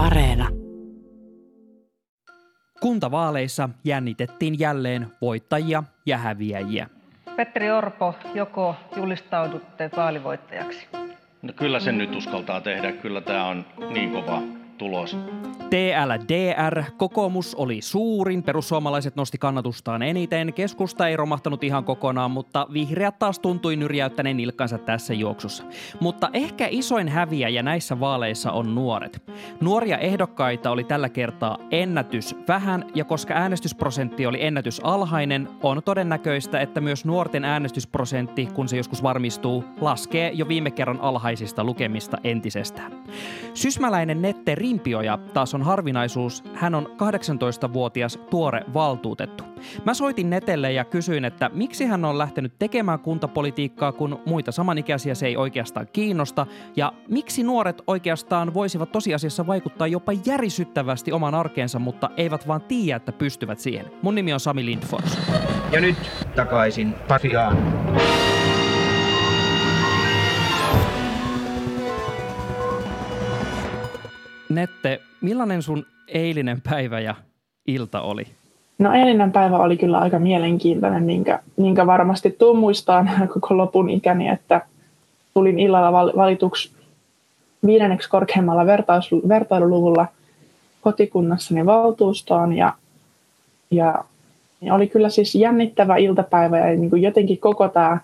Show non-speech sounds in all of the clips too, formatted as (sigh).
Areena. Kuntavaaleissa jännitettiin jälleen voittajia ja häviäjiä. Petteri Orpo, joko julistaudutte vaalivoittajaksi? No kyllä sen nyt uskaltaa tehdä. Kyllä tämä on niin kova tulos. TLDR, kokoomus oli suurin, perussuomalaiset nosti kannatustaan eniten, keskusta ei romahtanut ihan kokonaan, mutta vihreät taas tuntui nyrjäyttäneen nilkkansa tässä juoksussa. Mutta ehkä isoin häviäjä näissä vaaleissa on nuoret. Nuoria ehdokkaita oli tällä kertaa ennätys vähän, ja koska äänestysprosentti oli ennätys alhainen, on todennäköistä, että myös nuorten äänestysprosentti, kun se joskus varmistuu, laskee jo viime kerran alhaisista lukemista entisestään. Sysmäläinen Nette Rimpioja taas on harvinaisuus. Hän on 18-vuotias tuore valtuutettu. Mä soitin Netelle ja kysyin, että miksi hän on lähtenyt tekemään kuntapolitiikkaa, kun muita samanikäisiä se ei oikeastaan kiinnosta, ja miksi nuoret oikeastaan voisivat tosiasiassa vaikuttaa jopa järisyttävästi oman arkeensa, mutta eivät vaan tiedä, että pystyvät siihen. Mun nimi on Sami Lindfors. Ja nyt takaisin Pasiaan. Nette, millainen sun eilinen päivä ja ilta oli? No eilinen päivä oli kyllä aika mielenkiintoinen, minkä, minkä varmasti tuun muistaan (laughs) koko lopun ikäni, että tulin illalla valituksi viidenneksi korkeammalla vertailuluvulla kotikunnassani valtuustoon ja, ja oli kyllä siis jännittävä iltapäivä ja niin kuin jotenkin koko tämä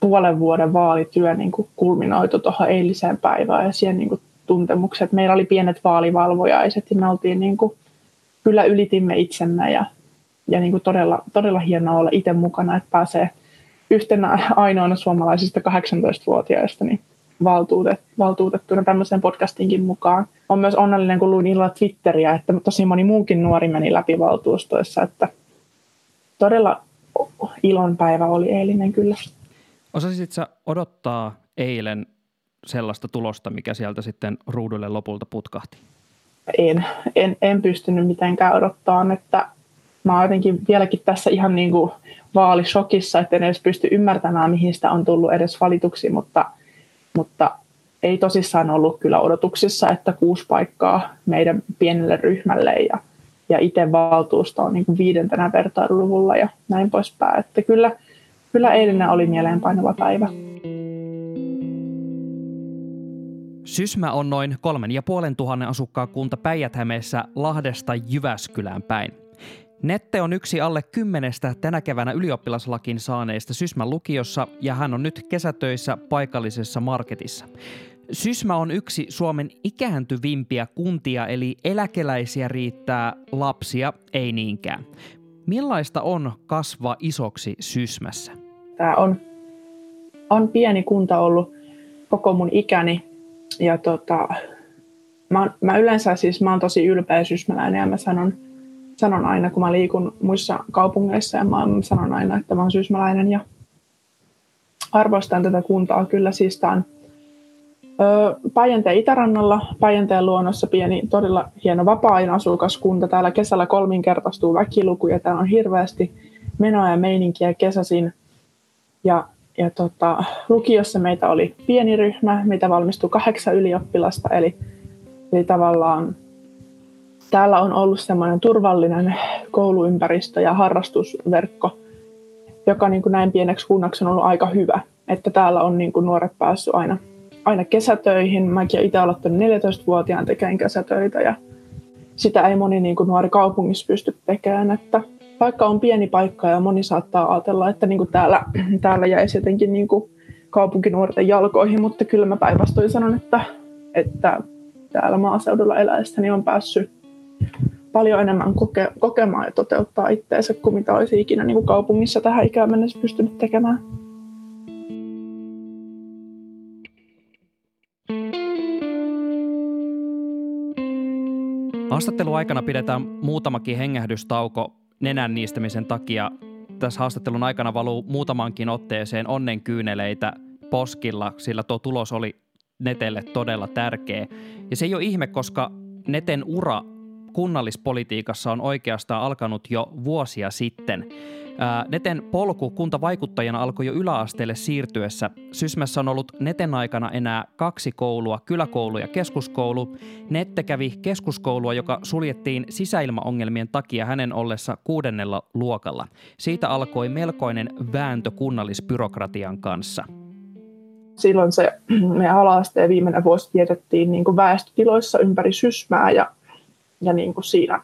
puolen vuoden vaalityö niin kuin kulminoitu tuohon eiliseen päivään ja siihen niin kuin tuntemukset. Meillä oli pienet vaalivalvojaiset ja me oltiin niin kuin, kyllä ylitimme itsemme ja, ja niin kuin todella, todella hienoa olla itse mukana, että pääsee yhtenä ainoana suomalaisista 18-vuotiaista niin valtuutet, valtuutettuna tämmöiseen podcastinkin mukaan. On myös onnellinen, kun luin illalla Twitteriä, että tosi moni muukin nuori meni läpi valtuustoissa, että todella ilonpäivä oli eilinen kyllä. Osasit odottaa eilen sellaista tulosta, mikä sieltä sitten ruudulle lopulta putkahti? En, en, en pystynyt mitenkään odottaa, että mä oon jotenkin vieläkin tässä ihan niin kuin vaalishokissa, että en edes pysty ymmärtämään, mihin sitä on tullut edes valituksi, mutta, mutta ei tosissaan ollut kyllä odotuksissa, että kuusi paikkaa meidän pienelle ryhmälle ja, ja itse valtuusto on niin kuin viidentenä vertailuluvulla ja näin poispäin. Että kyllä, kyllä eilinen oli mieleenpainava päivä. Sysmä on noin kolmen ja puolen tuhannen asukkaan kunta päijät Lahdesta Jyväskylään päin. Nette on yksi alle kymmenestä tänä keväänä ylioppilaslakin saaneista Sysmän lukiossa ja hän on nyt kesätöissä paikallisessa marketissa. Sysmä on yksi Suomen ikääntyvimpiä kuntia, eli eläkeläisiä riittää, lapsia ei niinkään. Millaista on kasvaa isoksi Sysmässä? Tämä on, on pieni kunta ollut koko mun ikäni ja tota, mä, mä yleensä siis mä oon tosi ylpeä syysmäläinen ja mä sanon, sanon aina, kun mä liikun muissa kaupungeissa ja mä sanon aina, että mä oon syysmäläinen ja arvostan tätä kuntaa kyllä siis tää on Päijänteen itärannalla, Päijänteen luonnossa pieni, todella hieno vapaa-ajan asukaskunta. Täällä kesällä kolminkertaistuu väkiluku ja täällä on hirveästi menoa ja meininkiä kesäisin. Ja ja tota, lukiossa meitä oli pieni ryhmä, mitä valmistui kahdeksan ylioppilasta, eli, eli tavallaan täällä on ollut semmoinen turvallinen kouluympäristö ja harrastusverkko, joka niin kuin näin pieneksi kunnaksi on ollut aika hyvä. Että täällä on niin kuin nuoret päässyt aina, aina kesätöihin. Mäkin itse aloittanut 14-vuotiaan tekemään kesätöitä ja sitä ei moni niin kuin nuori kaupungissa pysty tekemään. Että vaikka on pieni paikka ja moni saattaa ajatella, että niin kuin täällä, (clears throat) täällä jäisi jotenkin niin kuin kaupunkinuorten jalkoihin, mutta kyllä mä päinvastoin sanon, että, että täällä maaseudulla eläessäni on päässyt paljon enemmän koke, kokemaan ja toteuttaa itteensä kuin mitä olisi ikinä niin kuin kaupungissa tähän ikään mennessä pystynyt tekemään. Haastattelun aikana pidetään muutamakin hengähdystauko nenän niistämisen takia tässä haastattelun aikana valuu muutamankin otteeseen onnenkyyneleitä poskilla, sillä tuo tulos oli Netelle todella tärkeä. Ja se ei ole ihme, koska Neten ura kunnallispolitiikassa on oikeastaan alkanut jo vuosia sitten. Neten polku kuntavaikuttajana alkoi jo yläasteelle siirtyessä. Sysmässä on ollut Neten aikana enää kaksi koulua, kyläkoulu ja keskuskoulu. Nette kävi keskuskoulua, joka suljettiin sisäilmaongelmien takia hänen ollessa kuudennella luokalla. Siitä alkoi melkoinen vääntö kunnallisbyrokratian kanssa silloin se (clears throat) meidän ala-asteen viimeinen vuosi vietettiin niin kuin väestötiloissa ympäri Sysmää ja, ja niin kuin siinä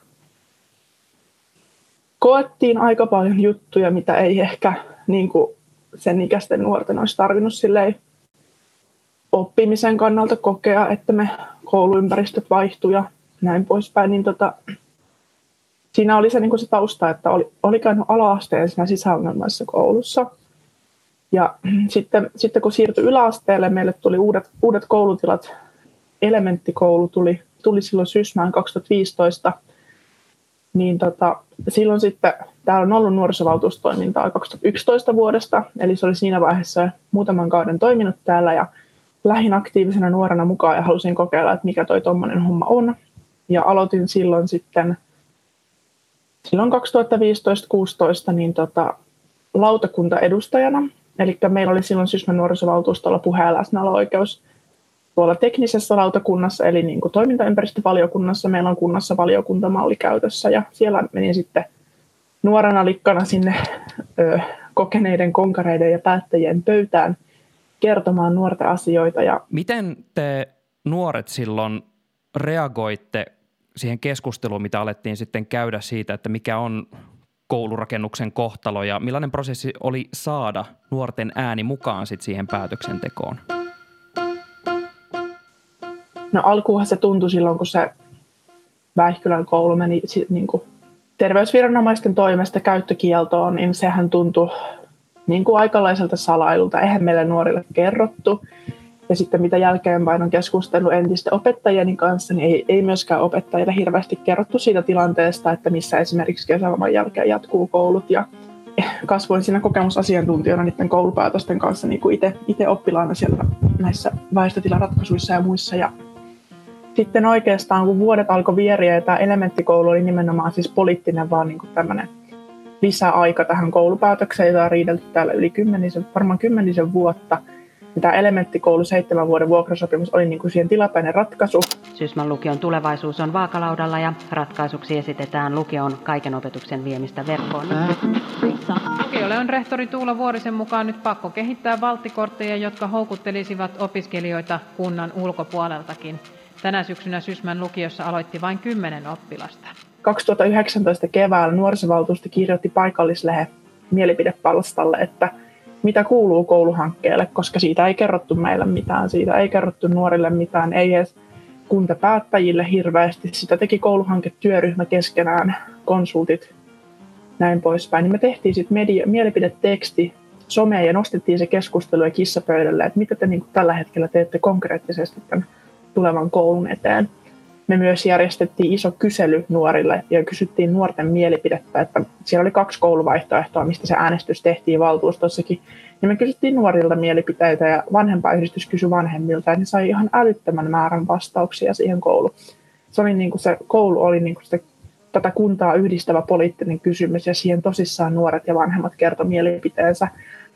koettiin aika paljon juttuja, mitä ei ehkä niin kuin sen ikäisten nuorten olisi tarvinnut silleen oppimisen kannalta kokea, että me kouluympäristöt vaihtuu ja näin poispäin, niin tota, siinä oli se, niin kuin se tausta, että oli, oli käynyt ala-asteen siinä sisäongelmaisessa koulussa. Ja sitten, sitten kun siirtyi yläasteelle, meille tuli uudet, uudet koulutilat. Elementtikoulu tuli, tuli silloin Sysmään 2015 – niin tota, silloin sitten täällä on ollut nuorisovaltuustoimintaa 2011 vuodesta, eli se oli siinä vaiheessa muutaman kauden toiminut täällä ja lähin aktiivisena nuorena mukaan ja halusin kokeilla, että mikä toi tuommoinen homma on. Ja aloitin silloin sitten, silloin 2015-16 niin tota, lautakuntaedustajana. Eli meillä oli silloin Sysmän nuorisovaltuustolla puheen läsnäolo-oikeus tuolla teknisessä lautakunnassa, eli niin kuin toimintaympäristövaliokunnassa. Meillä on kunnassa valiokuntamalli käytössä ja siellä menin sitten nuorena likkana sinne ö, kokeneiden konkareiden ja päättäjien pöytään kertomaan nuorten asioita. Ja... Miten te nuoret silloin reagoitte siihen keskusteluun, mitä alettiin sitten käydä siitä, että mikä on koulurakennuksen kohtalo ja millainen prosessi oli saada nuorten ääni mukaan sit siihen päätöksentekoon? No alkuunhan se tuntui silloin, kun se Väihkylän koulu meni niin kuin terveysviranomaisten toimesta käyttökieltoon, niin sehän tuntui niin kuin aikalaiselta salailulta. Eihän meille nuorille kerrottu. Ja sitten mitä jälkeenpäin on keskustellut entisten opettajien kanssa, niin ei, ei myöskään opettajille hirveästi kerrottu siitä tilanteesta, että missä esimerkiksi kesäloman jälkeen jatkuu koulut. Ja kasvoin siinä kokemusasiantuntijana niiden koulupäätösten kanssa niin itse oppilaana siellä näissä väestötilaratkaisuissa ja muissa. Ja sitten oikeastaan, kun vuodet alkoi vieriä, ja tämä elementtikoulu oli nimenomaan siis poliittinen, vaan niin tämmöinen lisäaika tähän koulupäätökseen, jota on riidelty täällä yli kymmenisen, varmaan kymmenisen vuotta. Ja tämä elementtikoulu seitsemän vuoden vuokrasopimus oli niin kuin siihen tilapäinen ratkaisu. Sysmän lukion tulevaisuus on vaakalaudalla ja ratkaisuksi esitetään lukion kaiken opetuksen viemistä verkkoon. Lukiolle on rehtori Tuula Vuorisen mukaan nyt pakko kehittää valttikortteja, jotka houkuttelisivat opiskelijoita kunnan ulkopuoleltakin. Tänä syksynä Sysmän lukiossa aloitti vain kymmenen oppilasta. 2019 keväällä nuorisovaltuusto kirjoitti paikallislehen mielipidepalstalle, että mitä kuuluu kouluhankkeelle, koska siitä ei kerrottu meille mitään, siitä ei kerrottu nuorille mitään, ei edes kuntapäättäjille hirveästi. Sitä teki kouluhanketyöryhmä keskenään, konsultit, näin poispäin. Niin me tehtiin sitten media, mielipideteksti someen ja nostettiin se keskustelu ja kissapöydälle, että mitä te niin tällä hetkellä teette konkreettisesti tämän tulevan koulun eteen. Me myös järjestettiin iso kysely nuorille ja kysyttiin nuorten mielipidettä, että siellä oli kaksi kouluvaihtoehtoa, mistä se äänestys tehtiin valtuustossakin. Ja me kysyttiin nuorilta mielipiteitä ja vanhempaiyhdistys kysyi vanhemmilta ja ne sai ihan älyttömän määrän vastauksia siihen kouluun. Se, oli niin kuin se koulu oli niin kuin se tätä kuntaa yhdistävä poliittinen kysymys ja siihen tosissaan nuoret ja vanhemmat kertoi mielipiteensä.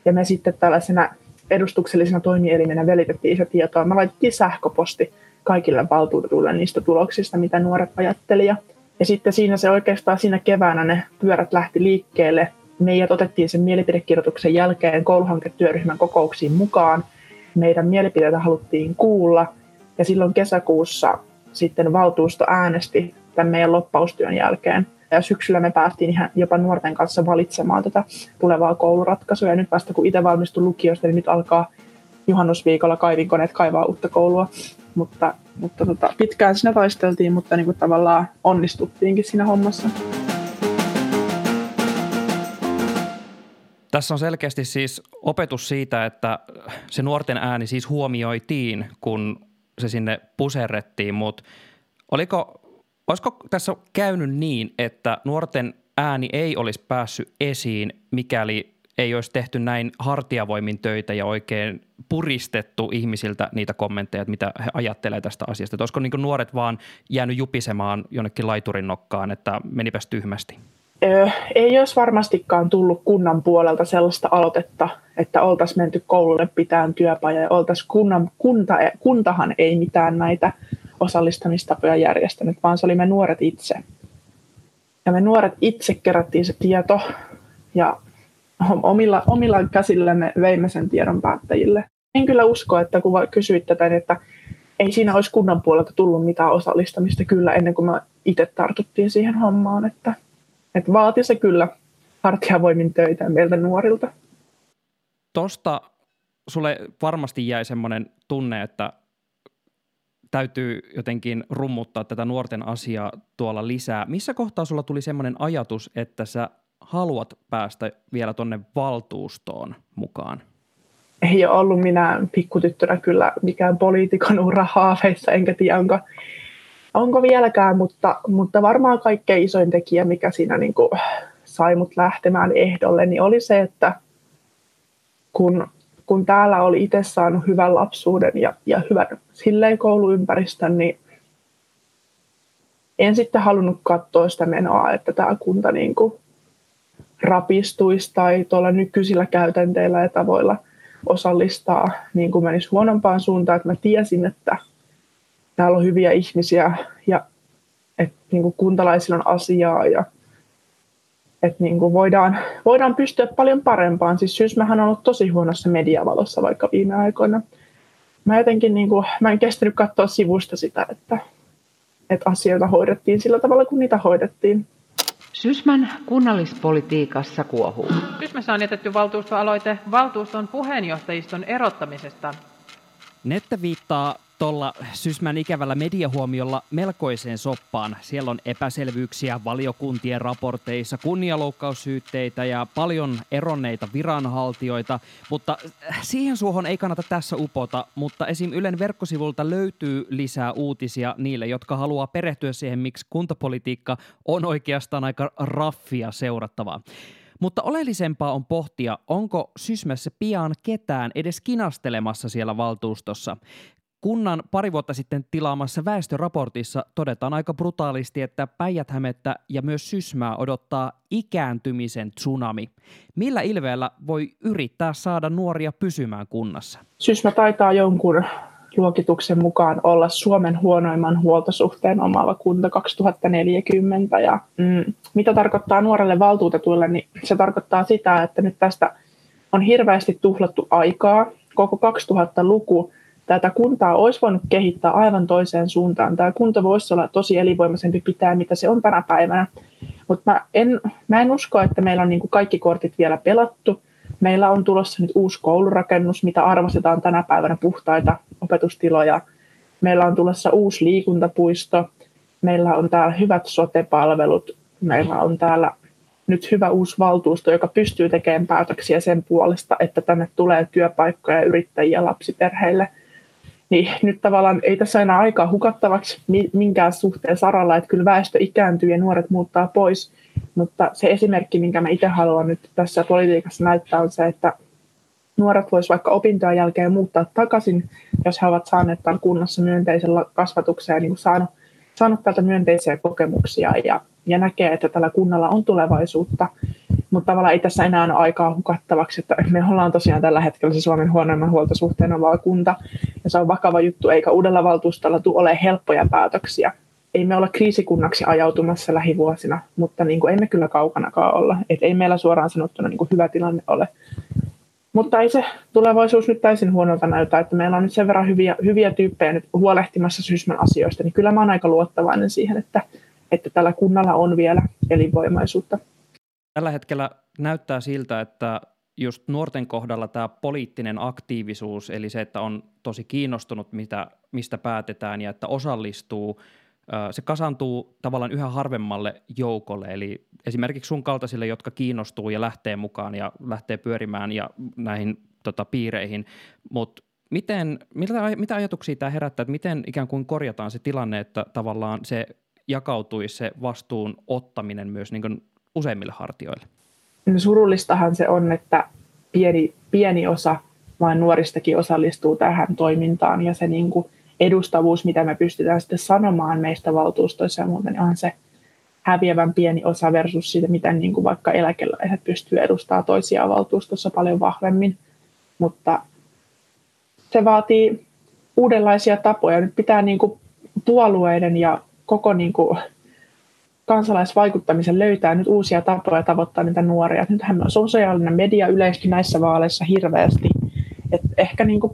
Ja me sitten tällaisena edustuksellisena toimielimenä välitettiin se tietoa. Me laitettiin sähköposti kaikille valtuutetuille niistä tuloksista, mitä nuoret ajattelivat. Ja sitten siinä se oikeastaan siinä keväänä ne pyörät lähti liikkeelle. Meidät otettiin sen mielipidekirjoituksen jälkeen kouluhanketyöryhmän kokouksiin mukaan. Meidän mielipiteitä haluttiin kuulla. Ja silloin kesäkuussa sitten valtuusto äänesti tämän meidän loppaustyön jälkeen. Ja syksyllä me päästiin ihan jopa nuorten kanssa valitsemaan tätä tulevaa kouluratkaisua. Ja nyt vasta kun itse valmistun lukiosta, niin nyt alkaa juhannusviikolla kaivinkoneet kaivaa uutta koulua mutta, mutta tota, pitkään siinä taisteltiin, mutta niin kuin tavallaan onnistuttiinkin siinä hommassa. Tässä on selkeästi siis opetus siitä, että se nuorten ääni siis huomioitiin, kun se sinne puserrettiin, mutta oliko, olisiko tässä käynyt niin, että nuorten ääni ei olisi päässyt esiin, mikäli ei olisi tehty näin hartiavoimin töitä ja oikein puristettu ihmisiltä niitä kommentteja, että mitä he ajattelee tästä asiasta. Että olisiko niin nuoret vaan jäänyt jupisemaan jonnekin laiturin nokkaan, että menipäs tyhmästi? Ei olisi varmastikaan tullut kunnan puolelta sellaista aloitetta, että oltaisiin menty koululle pitään työpaja ja oltaisiin kunnan, kunta, kuntahan ei mitään näitä osallistamistapoja järjestänyt, vaan se oli me nuoret itse. Ja me nuoret itse kerättiin se tieto ja omilla, omilla käsillämme veimme sen tiedon päättäjille. En kyllä usko, että kun kysyit tätä, niin että ei siinä olisi kunnan puolelta tullut mitään osallistamista kyllä ennen kuin me itse tartuttiin siihen hommaan, että, että vaati se kyllä hartiavoimin töitä meiltä nuorilta. Tosta sulle varmasti jäi semmoinen tunne, että täytyy jotenkin rummuttaa tätä nuorten asiaa tuolla lisää. Missä kohtaa sulla tuli semmoinen ajatus, että sä haluat päästä vielä tonne valtuustoon mukaan? Ei ole ollut minä pikkutyttönä kyllä mikään poliitikon ura haaveissa, enkä tiedä onko, onko vieläkään, mutta, mutta varmaan kaikkein isoin tekijä, mikä siinä niin kuin sai mut lähtemään ehdolle, niin oli se, että kun, kun täällä oli itse saanut hyvän lapsuuden ja, ja hyvän silleen kouluympäristön, niin en sitten halunnut katsoa sitä menoa, että tämä kunta niin kuin rapistuisi tai tuolla nykyisillä käytänteillä ja tavoilla osallistaa niin kuin menisi huonompaan suuntaan, että mä tiesin, että täällä on hyviä ihmisiä ja että niin kuin kuntalaisilla on asiaa ja että niin kuin voidaan, voidaan pystyä paljon parempaan. Siis Syysmähän on ollut tosi huonossa mediavalossa vaikka viime aikoina. Mä jotenkin niin kuin, mä en kestänyt katsoa sivusta sitä, että, että asioita hoidettiin sillä tavalla, kun niitä hoidettiin. Sysmän kunnallispolitiikassa kuohuu. Sysmässä on jätetty valtuustoaloite valtuuston puheenjohtajiston erottamisesta. Nette viittaa tuolla Sysmän ikävällä mediahuomiolla melkoiseen soppaan. Siellä on epäselvyyksiä valiokuntien raporteissa, kunnialoukkaussyytteitä ja paljon eronneita viranhaltijoita, mutta siihen suohon ei kannata tässä upota, mutta esim. Ylen verkkosivulta löytyy lisää uutisia niille, jotka haluaa perehtyä siihen, miksi kuntapolitiikka on oikeastaan aika raffia seurattavaa. Mutta oleellisempaa on pohtia, onko Sysmässä pian ketään edes kinastelemassa siellä valtuustossa. Kunnan pari vuotta sitten tilaamassa väestöraportissa todetaan aika brutaalisti, että päijät ja myös Sysmää odottaa ikääntymisen tsunami. Millä ilveellä voi yrittää saada nuoria pysymään kunnassa? Sysmä taitaa jonkun luokituksen mukaan olla Suomen huonoimman huoltosuhteen omaava kunta 2040. Ja, mm, mitä tarkoittaa nuorelle valtuutetuille, niin se tarkoittaa sitä, että nyt tästä on hirveästi tuhlattu aikaa. Koko 2000-luku tätä kuntaa olisi voinut kehittää aivan toiseen suuntaan. Tämä kunta voisi olla tosi elinvoimaisempi pitää, mitä se on tänä päivänä. Mutta mä en, mä en usko, että meillä on niin kuin kaikki kortit vielä pelattu. Meillä on tulossa nyt uusi koulurakennus, mitä arvostetaan tänä päivänä puhtaita opetustiloja. Meillä on tulossa uusi liikuntapuisto. Meillä on täällä hyvät sote-palvelut. Meillä on täällä nyt hyvä uusi valtuusto, joka pystyy tekemään päätöksiä sen puolesta, että tänne tulee työpaikkoja ja yrittäjiä lapsiperheille – niin nyt tavallaan ei tässä enää aikaa hukattavaksi minkään suhteen saralla, että kyllä väestö ikääntyy ja nuoret muuttaa pois. Mutta se esimerkki, minkä mä itse haluan nyt tässä politiikassa näyttää, on se, että nuoret voisivat vaikka opintojen jälkeen muuttaa takaisin, jos he ovat saaneet tämän kunnassa myönteisellä kasvatuksella ja niin saanut, saanut täältä myönteisiä kokemuksia ja, ja näkee, että tällä kunnalla on tulevaisuutta mutta tavallaan ei tässä enää ole aikaa hukattavaksi, että me ollaan tosiaan tällä hetkellä se Suomen huonoimman huoltosuhteen oma kunta, se on vakava juttu, eikä uudella valtuustolla tule ole helppoja päätöksiä. Ei me olla kriisikunnaksi ajautumassa lähivuosina, mutta niin kuin emme kyllä kaukanakaan olla. Et ei meillä suoraan sanottuna niin kuin hyvä tilanne ole. Mutta ei se tulevaisuus nyt täysin huonolta näytä, että meillä on nyt sen verran hyviä, hyviä tyyppejä nyt huolehtimassa Sysmän asioista, niin kyllä mä oon aika luottavainen siihen, että, että tällä kunnalla on vielä elinvoimaisuutta. Tällä hetkellä näyttää siltä, että just nuorten kohdalla tämä poliittinen aktiivisuus, eli se, että on tosi kiinnostunut, mitä, mistä päätetään ja että osallistuu, se kasantuu tavallaan yhä harvemmalle joukolle, eli esimerkiksi sun kaltaisille, jotka kiinnostuu ja lähtee mukaan ja lähtee pyörimään ja näihin tota, piireihin, mutta miten, mitä, mitä ajatuksia tämä herättää, että miten ikään kuin korjataan se tilanne, että tavallaan se jakautuisi se vastuun ottaminen myös niin useimmille hartioille? Surullistahan se on, että pieni, pieni osa vain nuoristakin osallistuu tähän toimintaan ja se niin kuin edustavuus, mitä me pystytään sitten sanomaan meistä valtuustoissa ja muuten, niin on se häviävän pieni osa versus siitä, miten niin kuin vaikka eläkeläiset pystyy edustamaan toisiaan valtuustossa paljon vahvemmin. Mutta se vaatii uudenlaisia tapoja. Nyt pitää niin kuin puolueiden ja koko niin kuin kansalaisvaikuttamisen löytää nyt uusia tapoja tavoittaa niitä nuoria. Nythän on sosiaalinen media yleisesti näissä vaaleissa hirveästi. Et ehkä niin kuin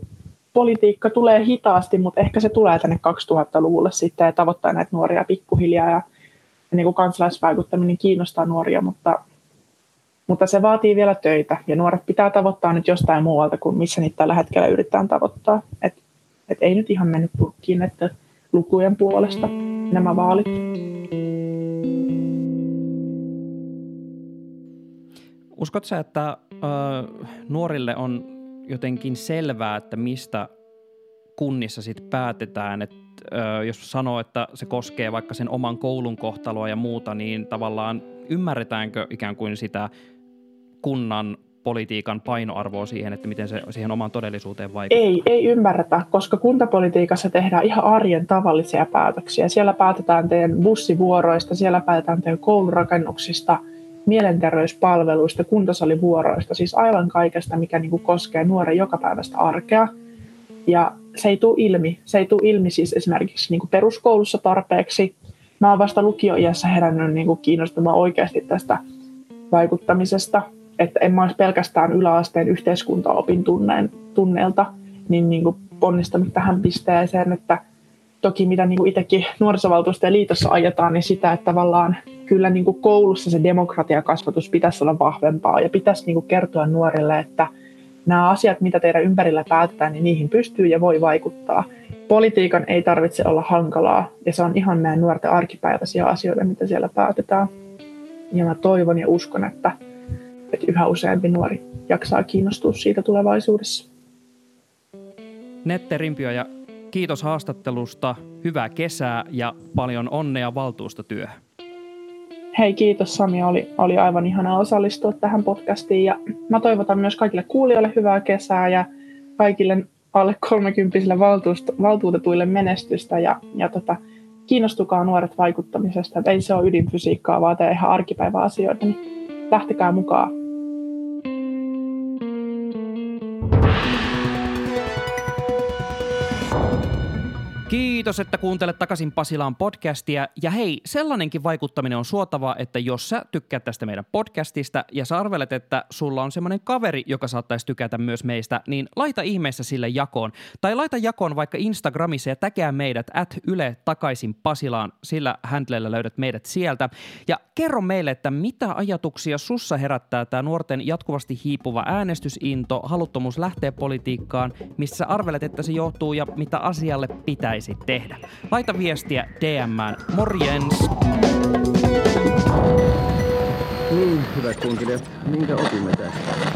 politiikka tulee hitaasti, mutta ehkä se tulee tänne 2000-luvulle sitten ja tavoittaa näitä nuoria pikkuhiljaa. Ja, ja niin kuin kansalaisvaikuttaminen kiinnostaa nuoria, mutta, mutta se vaatii vielä töitä. Ja nuoret pitää tavoittaa nyt jostain muualta kuin missä niitä tällä hetkellä yritetään tavoittaa. Et, et ei nyt ihan mennyt purkkiin, että lukujen puolesta nämä vaalit. Uskotko sä, että ö, nuorille on jotenkin selvää, että mistä kunnissa sitten päätetään, että jos sanoo, että se koskee vaikka sen oman koulun kohtaloa ja muuta, niin tavallaan ymmärretäänkö ikään kuin sitä kunnan politiikan painoarvoa siihen, että miten se siihen omaan todellisuuteen vaikuttaa? Ei, ei ymmärretä, koska kuntapolitiikassa tehdään ihan arjen tavallisia päätöksiä. Siellä päätetään teidän bussivuoroista, siellä päätetään teidän koulurakennuksista, mielenterveyspalveluista, kuntosalivuoroista, siis aivan kaikesta, mikä niin kuin koskee nuoren jokapäiväistä arkea. Ja se ei tule ilmi. Se ei tule ilmi siis esimerkiksi niin kuin peruskoulussa tarpeeksi. Mä oon vasta lukioiässä herännyt niin kuin kiinnostumaan oikeasti tästä vaikuttamisesta että en mä olisi pelkästään yläasteen yhteiskuntaopin tunneilta niin, niin kuin ponnistanut tähän pisteeseen, että toki mitä niin kuin itsekin nuorisovaltuustojen liitossa ajetaan, niin sitä, että tavallaan kyllä niin kuin koulussa se demokratiakasvatus pitäisi olla vahvempaa ja pitäisi niin kuin kertoa nuorille, että nämä asiat, mitä teidän ympärillä päätetään, niin niihin pystyy ja voi vaikuttaa. Politiikan ei tarvitse olla hankalaa ja se on ihan meidän nuorten arkipäiväisiä asioita, mitä siellä päätetään. Ja mä toivon ja uskon, että että yhä useampi nuori jaksaa kiinnostua siitä tulevaisuudessa. Nette Rimpio ja kiitos haastattelusta, hyvää kesää ja paljon onnea valtuustotyöhön. Hei, kiitos Sami. Oli, oli aivan ihana osallistua tähän podcastiin ja mä toivotan myös kaikille kuulijoille hyvää kesää ja kaikille alle 30 valtuutetuille menestystä ja, ja tota, kiinnostukaa nuoret vaikuttamisesta. Ei se ole ydinfysiikkaa, vaan ihan arkipäiväasioita, niin lähtekää mukaan. Kiitos, että kuuntelet takaisin Pasilaan podcastia. Ja hei, sellainenkin vaikuttaminen on suotavaa, että jos sä tykkäät tästä meidän podcastista ja sä arvelet, että sulla on semmoinen kaveri, joka saattaisi tykätä myös meistä, niin laita ihmeessä sille jakoon. Tai laita jakoon vaikka Instagramissa ja täkää meidät at Yle takaisin Pasilaan. Sillä handlella löydät meidät sieltä. Ja kerro meille, että mitä ajatuksia sussa herättää tämä nuorten jatkuvasti hiipuva äänestysinto, haluttomuus lähteä politiikkaan, missä sä arvelet, että se johtuu ja mitä asialle pitäisi pitäisi tehdä. Laita viestiä DMään. Morjens! Niin, hyvät kunkilijat, minkä opimme tästä?